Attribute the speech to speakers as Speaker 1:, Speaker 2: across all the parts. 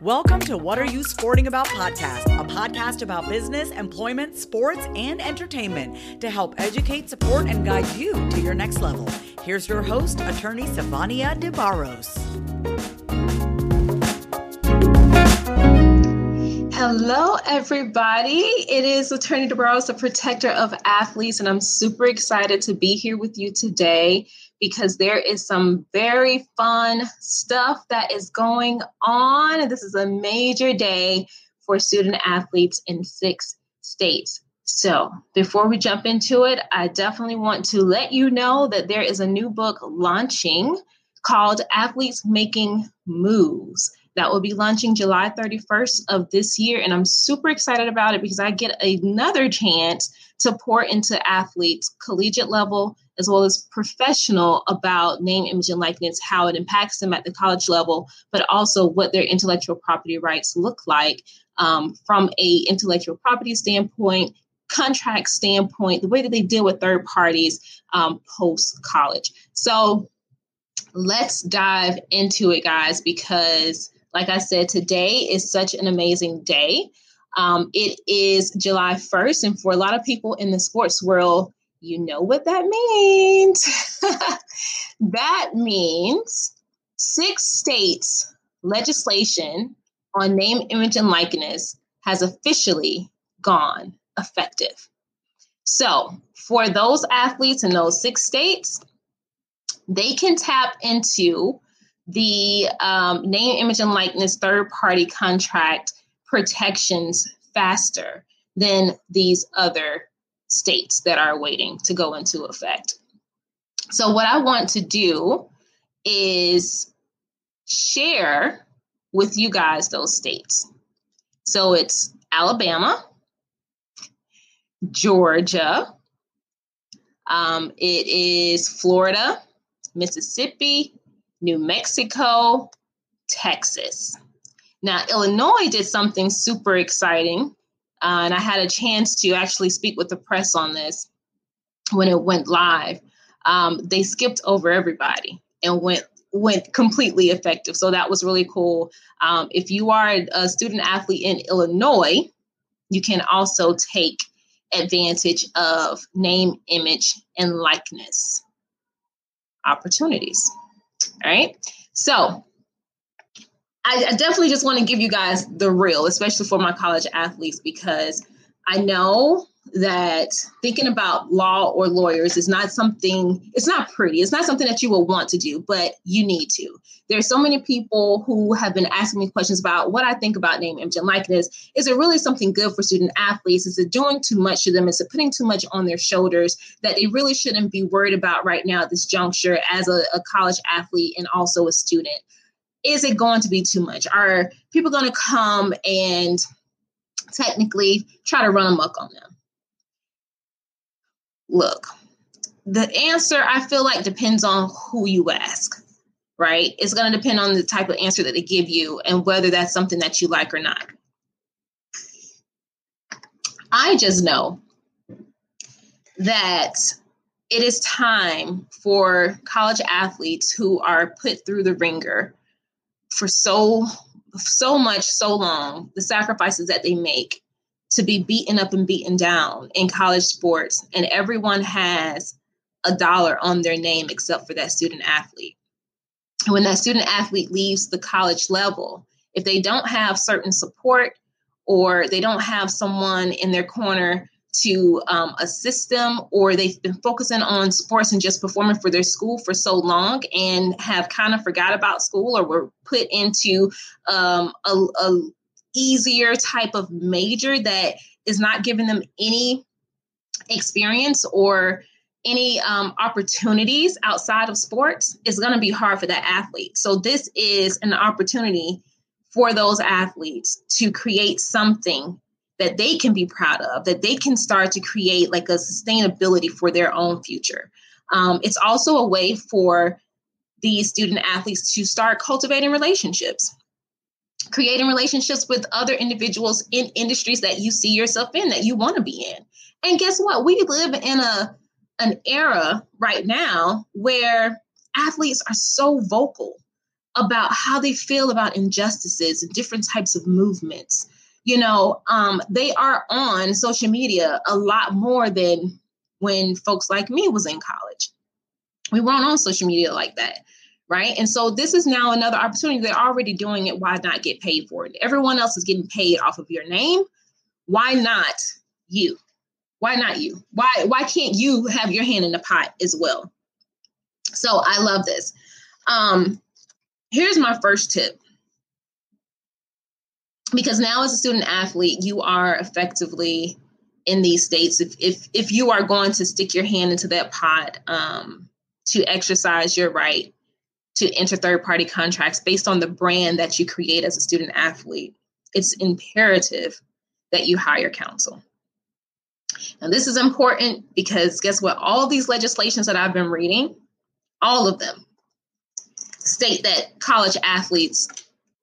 Speaker 1: Welcome to What Are You Sporting About podcast, a podcast about business, employment, sports, and entertainment to help educate, support, and guide you to your next level. Here's your host, attorney Savania DeBarros.
Speaker 2: Hello, everybody. It is Attorney DeBarros, the protector of athletes, and I'm super excited to be here with you today because there is some very fun stuff that is going on. This is a major day for student athletes in six states. So, before we jump into it, I definitely want to let you know that there is a new book launching called Athletes Making Moves. That will be launching July 31st of this year. And I'm super excited about it because I get another chance to pour into athletes, collegiate level as well as professional, about name, image, and likeness, how it impacts them at the college level, but also what their intellectual property rights look like um, from a intellectual property standpoint, contract standpoint, the way that they deal with third parties um, post college. So let's dive into it, guys, because like I said, today is such an amazing day. Um, it is July 1st, and for a lot of people in the sports world, you know what that means. that means six states' legislation on name, image, and likeness has officially gone effective. So, for those athletes in those six states, they can tap into the um, name, image, and likeness third party contract protections faster than these other states that are waiting to go into effect. So, what I want to do is share with you guys those states. So, it's Alabama, Georgia, um, it is Florida, Mississippi, New Mexico, Texas. Now, Illinois did something super exciting uh, and I had a chance to actually speak with the press on this when it went live. Um, they skipped over everybody and went went completely effective. So that was really cool. Um, if you are a student athlete in Illinois, you can also take advantage of name, image, and likeness opportunities. All right. So I, I definitely just want to give you guys the real, especially for my college athletes, because I know that thinking about law or lawyers is not something it's not pretty. It's not something that you will want to do but you need to. There's so many people who have been asking me questions about what i think about name image and likeness. Is it really something good for student athletes? Is it doing too much to them? Is it putting too much on their shoulders that they really shouldn't be worried about right now at this juncture as a, a college athlete and also a student? Is it going to be too much? Are people going to come and technically try to run amok on them? Look, the answer I feel like depends on who you ask, right? It's going to depend on the type of answer that they give you and whether that's something that you like or not. I just know that it is time for college athletes who are put through the ringer for so so much so long the sacrifices that they make to be beaten up and beaten down in college sports and everyone has a dollar on their name except for that student athlete. When that student athlete leaves the college level if they don't have certain support or they don't have someone in their corner to um, assist them, or they've been focusing on sports and just performing for their school for so long and have kind of forgot about school or were put into um, a, a easier type of major that is not giving them any experience or any um, opportunities outside of sports is going to be hard for that athlete. So this is an opportunity for those athletes to create something that they can be proud of, that they can start to create like a sustainability for their own future. Um, it's also a way for these student athletes to start cultivating relationships, creating relationships with other individuals in industries that you see yourself in, that you want to be in. And guess what? We live in a an era right now where athletes are so vocal about how they feel about injustices and different types of movements. You know, um, they are on social media a lot more than when folks like me was in college. We weren't on social media like that, right? And so this is now another opportunity. They're already doing it. Why not get paid for it? Everyone else is getting paid off of your name. Why not you? Why not you? Why why can't you have your hand in the pot as well? So I love this. Um, here's my first tip. Because now as a student athlete, you are effectively in these states. If if if you are going to stick your hand into that pot um, to exercise your right to enter third party contracts based on the brand that you create as a student athlete, it's imperative that you hire counsel. Now, this is important because guess what? All these legislations that I've been reading, all of them state that college athletes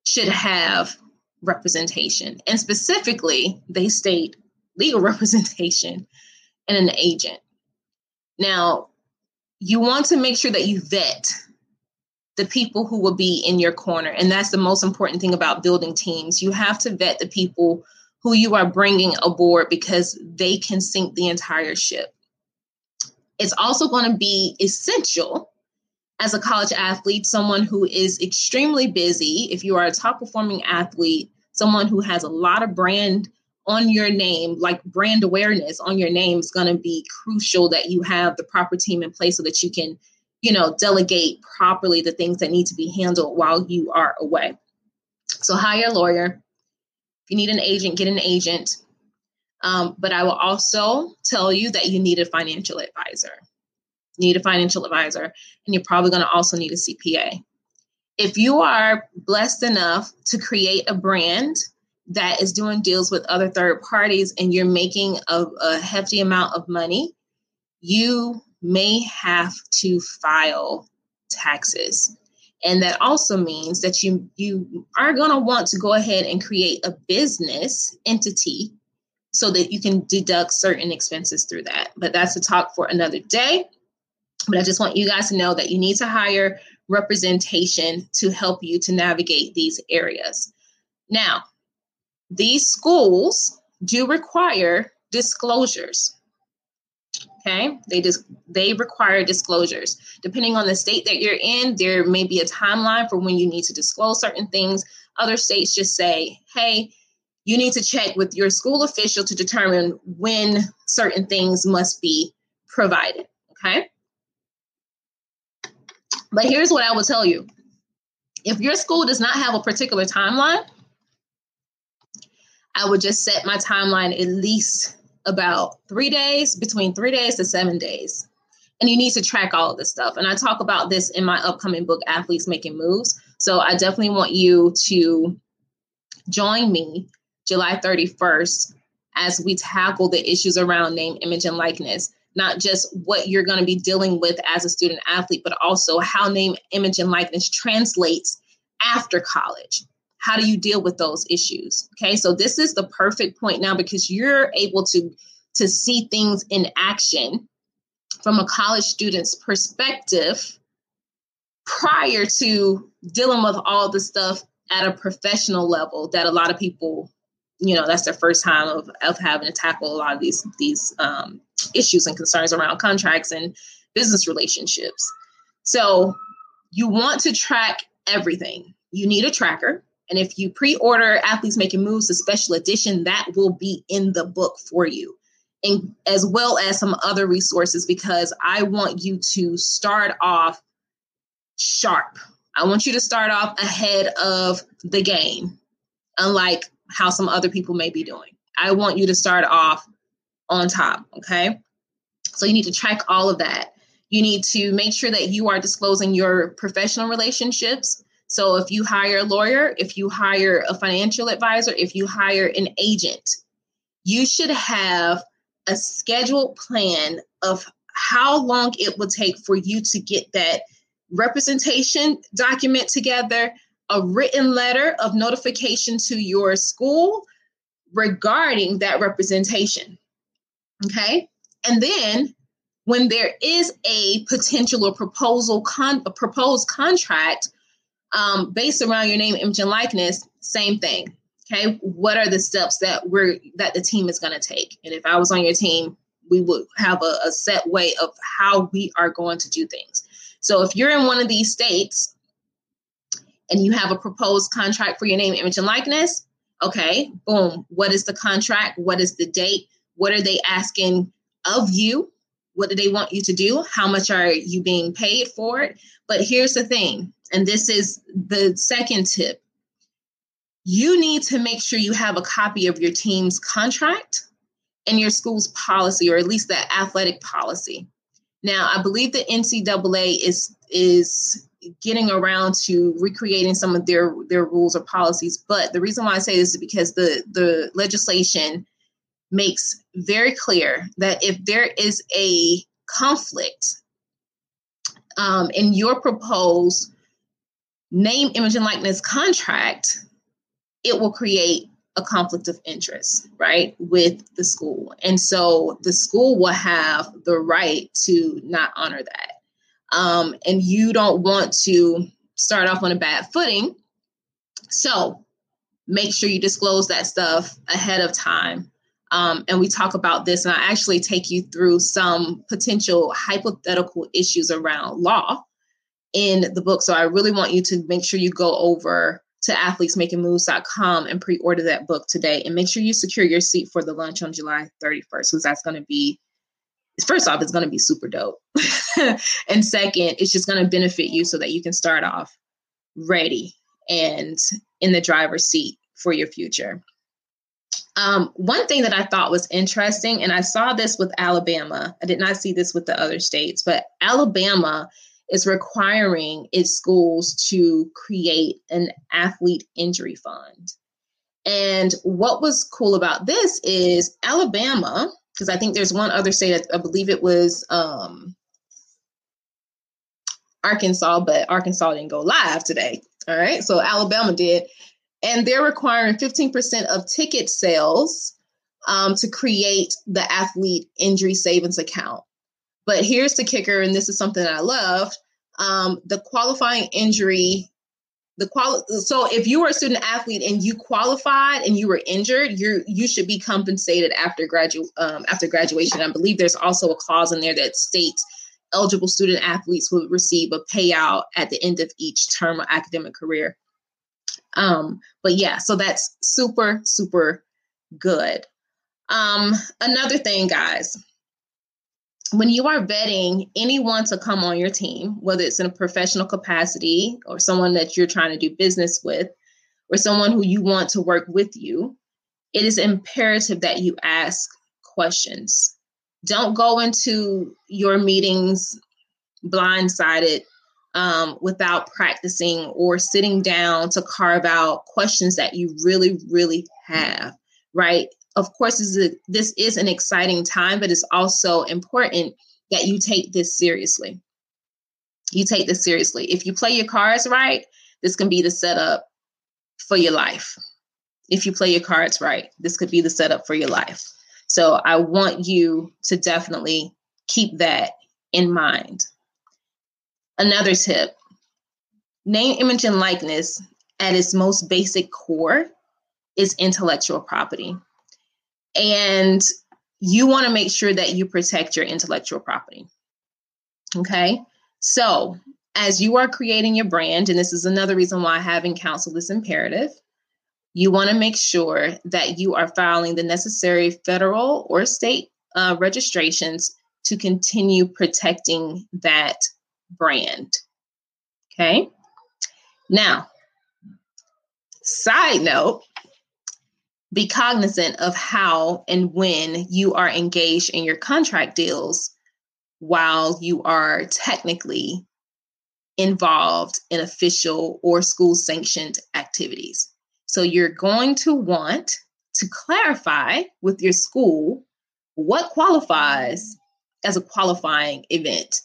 Speaker 2: should have representation. And specifically, they state legal representation and an agent. Now, you want to make sure that you vet the people who will be in your corner. And that's the most important thing about building teams. You have to vet the people who you are bringing aboard because they can sink the entire ship. It's also going to be essential as a college athlete, someone who is extremely busy, if you are a top performing athlete, someone who has a lot of brand on your name, like brand awareness on your name, is going to be crucial that you have the proper team in place so that you can, you know, delegate properly the things that need to be handled while you are away. So hire a lawyer. If you need an agent, get an agent. Um, but I will also tell you that you need a financial advisor You need a financial advisor, and you're probably going to also need a CPA. If you are blessed enough to create a brand that is doing deals with other third parties and you're making a, a hefty amount of money, you may have to file taxes. And that also means that you you are going to want to go ahead and create a business entity so that you can deduct certain expenses through that. But that's a talk for another day. But I just want you guys to know that you need to hire representation to help you to navigate these areas. Now, these schools do require disclosures. Okay, they just they require disclosures. Depending on the state that you're in, there may be a timeline for when you need to disclose certain things. Other states just say, "Hey, you need to check with your school official to determine when certain things must be provided." Okay. But here's what I will tell you if your school does not have a particular timeline, I would just set my timeline at least about three days, between three days to seven days. And you need to track all of this stuff. And I talk about this in my upcoming book, Athletes Making Moves. So I definitely want you to join me July 31st as we tackle the issues around name, image, and likeness not just what you're going to be dealing with as a student athlete, but also how name, image, and likeness translates after college. How do you deal with those issues? Okay, so this is the perfect point now because you're able to to see things in action from a college student's perspective prior to dealing with all the stuff at a professional level that a lot of people you know that's their first time of, of having to tackle a lot of these these um, issues and concerns around contracts and business relationships. So you want to track everything. You need a tracker and if you pre-order athletes making moves a special edition that will be in the book for you and as well as some other resources because i want you to start off sharp i want you to start off ahead of the game unlike how some other people may be doing. I want you to start off on top, okay? So you need to track all of that. You need to make sure that you are disclosing your professional relationships. So if you hire a lawyer, if you hire a financial advisor, if you hire an agent, you should have a scheduled plan of how long it will take for you to get that representation document together, a written letter of notification to your school regarding that representation. Okay. And then when there is a potential or proposal con- a proposed contract, Um, based around your name, image, and likeness, same thing. Okay, what are the steps that we're that the team is going to take? And if I was on your team, we would have a, a set way of how we are going to do things. So if you're in one of these states and you have a proposed contract for your name, image, and likeness, okay, boom. What is the contract? What is the date? What are they asking of you? What do they want you to do? How much are you being paid for it? But here's the thing, and this is the second tip you need to make sure you have a copy of your team's contract and your school's policy, or at least the athletic policy. Now, I believe the NCAA is is getting around to recreating some of their their rules or policies. But the reason why I say this is because the the legislation makes very clear that if there is a conflict um, in your proposed name, image, and likeness contract, it will create a conflict of interest, right, with the school. And so the school will have the right to not honor that. Um, and you don't want to start off on a bad footing. So make sure you disclose that stuff ahead of time. Um, and we talk about this, and I actually take you through some potential hypothetical issues around law in the book. So I really want you to make sure you go over to athletesmakingmoves.com and pre-order that book today. And make sure you secure your seat for the lunch on July 31st because that's going to be first off it's going to be super dope. And second it's just going to benefit you so that you can start off ready and in the driver's seat for your future um, one thing that I thought was interesting, and I saw this with Alabama, I did not see this with the other states, but Alabama is requiring its schools to create an athlete injury fund. And what was cool about this is Alabama, because I think there's one other state, I believe it was um, Arkansas, but Arkansas didn't go live today. All right. So Alabama did. And they're requiring 15% of ticket sales um, to create the athlete injury savings account. But here's the kicker, and this is something that I love. Um, the qualifying injury, the quali- so if you were a student athlete and you qualified and you were injured, you you should be compensated after gradu- um, after graduation. I believe there's also a clause in there that states eligible student athletes will receive a payout at the end of each term of academic career. Um, but yeah, so that's super, super good. Um, another thing, guys, when you are vetting anyone to come on your team, whether it's in a professional capacity or someone that you're trying to do business with, or someone who you want to work with you, it is imperative that you ask questions. Don't go into your meetings blindsided um, without practicing or sitting down to carve out questions that you really, really have, right? of course, this is, a, this is an exciting time, but it's also important that you take this seriously. You take this seriously. If you play your cards right, this can be the setup for your life. If you play your cards right, this could be the setup for your life. So I want you to definitely keep that in mind. Another tip name, image, and likeness at its most basic core is intellectual property. And you want to make sure that you protect your intellectual property. Okay. So, as you are creating your brand, and this is another reason why having counsel is imperative, you want to make sure that you are filing the necessary federal or state uh, registrations to continue protecting that brand. Okay. Now, side note, be cognizant of how and when you are engaged in your contract deals while you are technically involved in official or school sanctioned activities. So you're going to want to clarify with your school what qualifies as a qualifying event.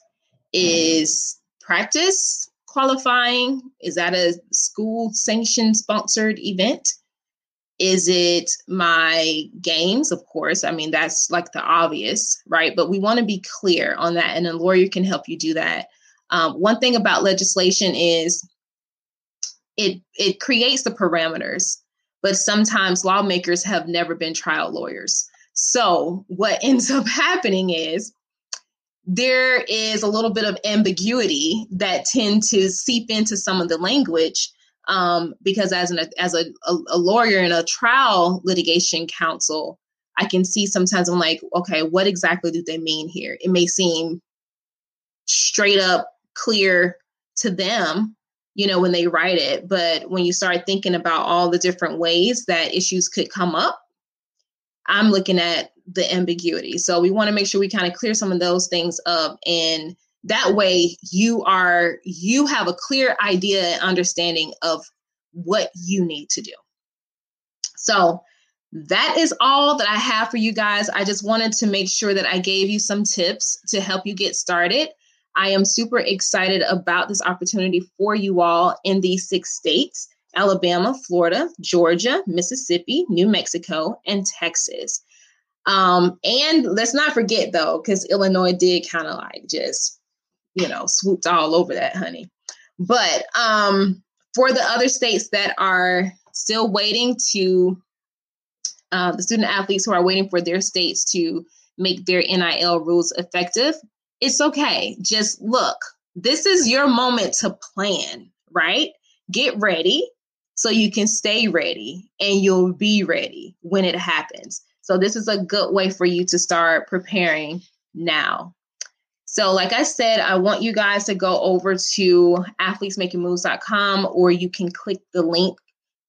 Speaker 2: Is practice qualifying? Is that a school sanctioned sponsored event? Is it my games? Of course. I mean, that's like the obvious, right? But we want to be clear on that, and a lawyer can help you do that. Um, one thing about legislation is it it creates the parameters, but sometimes lawmakers have never been trial lawyers. So what ends up happening is there is a little bit of ambiguity that tend to seep into some of the language um, because as an as a, a, a lawyer in a trial litigation counsel i can see sometimes i'm like okay what exactly do they mean here? It may seem straight up clear to them you know when they write it but when you start thinking about all the different ways that issues could come up i'm looking at the ambiguity. So we want to make sure we kind of clear some of those things up and that way you are you have a clear idea and understanding of what you need to do. So that is all that i have for you guys. I just wanted to make sure that i gave you some tips to help you get started. I am super excited about this opportunity for you all in these six states alabama florida georgia mississippi new mexico and texas um, and let's not forget though because illinois did kind of like just you know, swooped all over that, honey. But um, for the other states that are still waiting to, uh, the student athletes who are waiting for their states to make their NIL rules effective, it's okay. Just look, this is your moment to plan, right? Get ready so you can stay ready and you'll be ready when it happens. So, this is a good way for you to start preparing now. So, like I said, I want you guys to go over to athletesmakingmoves.com or you can click the link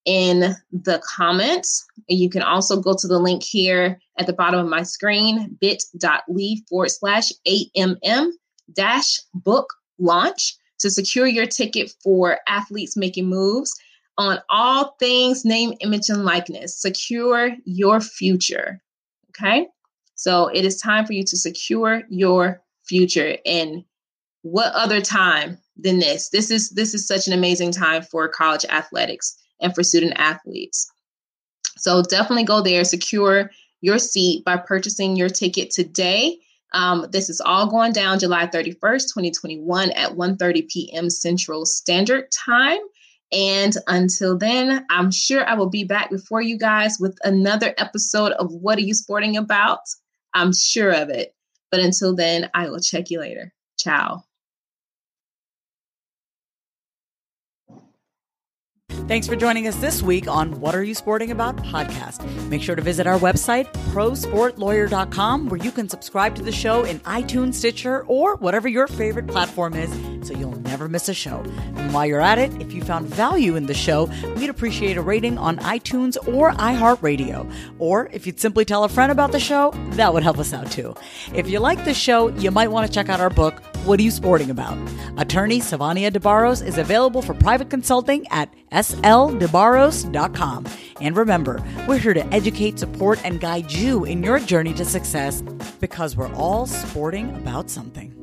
Speaker 2: in the comments. You can also go to the link here at the bottom of my screen bit.ly forward slash AMM dash book launch to secure your ticket for Athletes Making Moves on all things name, image, and likeness. Secure your future. Okay. So it is time for you to secure your future and what other time than this this is this is such an amazing time for college athletics and for student athletes so definitely go there secure your seat by purchasing your ticket today um, this is all going down july 31st 2021 at 1.30 p.m central standard time and until then i'm sure i will be back before you guys with another episode of what are you sporting about i'm sure of it but until then, I will check you later. Ciao.
Speaker 1: Thanks for joining us this week on What Are You Sporting About podcast. Make sure to visit our website, prosportlawyer.com, where you can subscribe to the show in iTunes, Stitcher, or whatever your favorite platform is so you'll never miss a show. And while you're at it, if you found value in the show, we'd appreciate a rating on iTunes or iHeartRadio. Or if you'd simply tell a friend about the show, that would help us out too. If you like the show, you might want to check out our book, what are you sporting about? Attorney Savania DeBarros is available for private consulting at sldebarros.com. And remember, we're here to educate, support, and guide you in your journey to success because we're all sporting about something.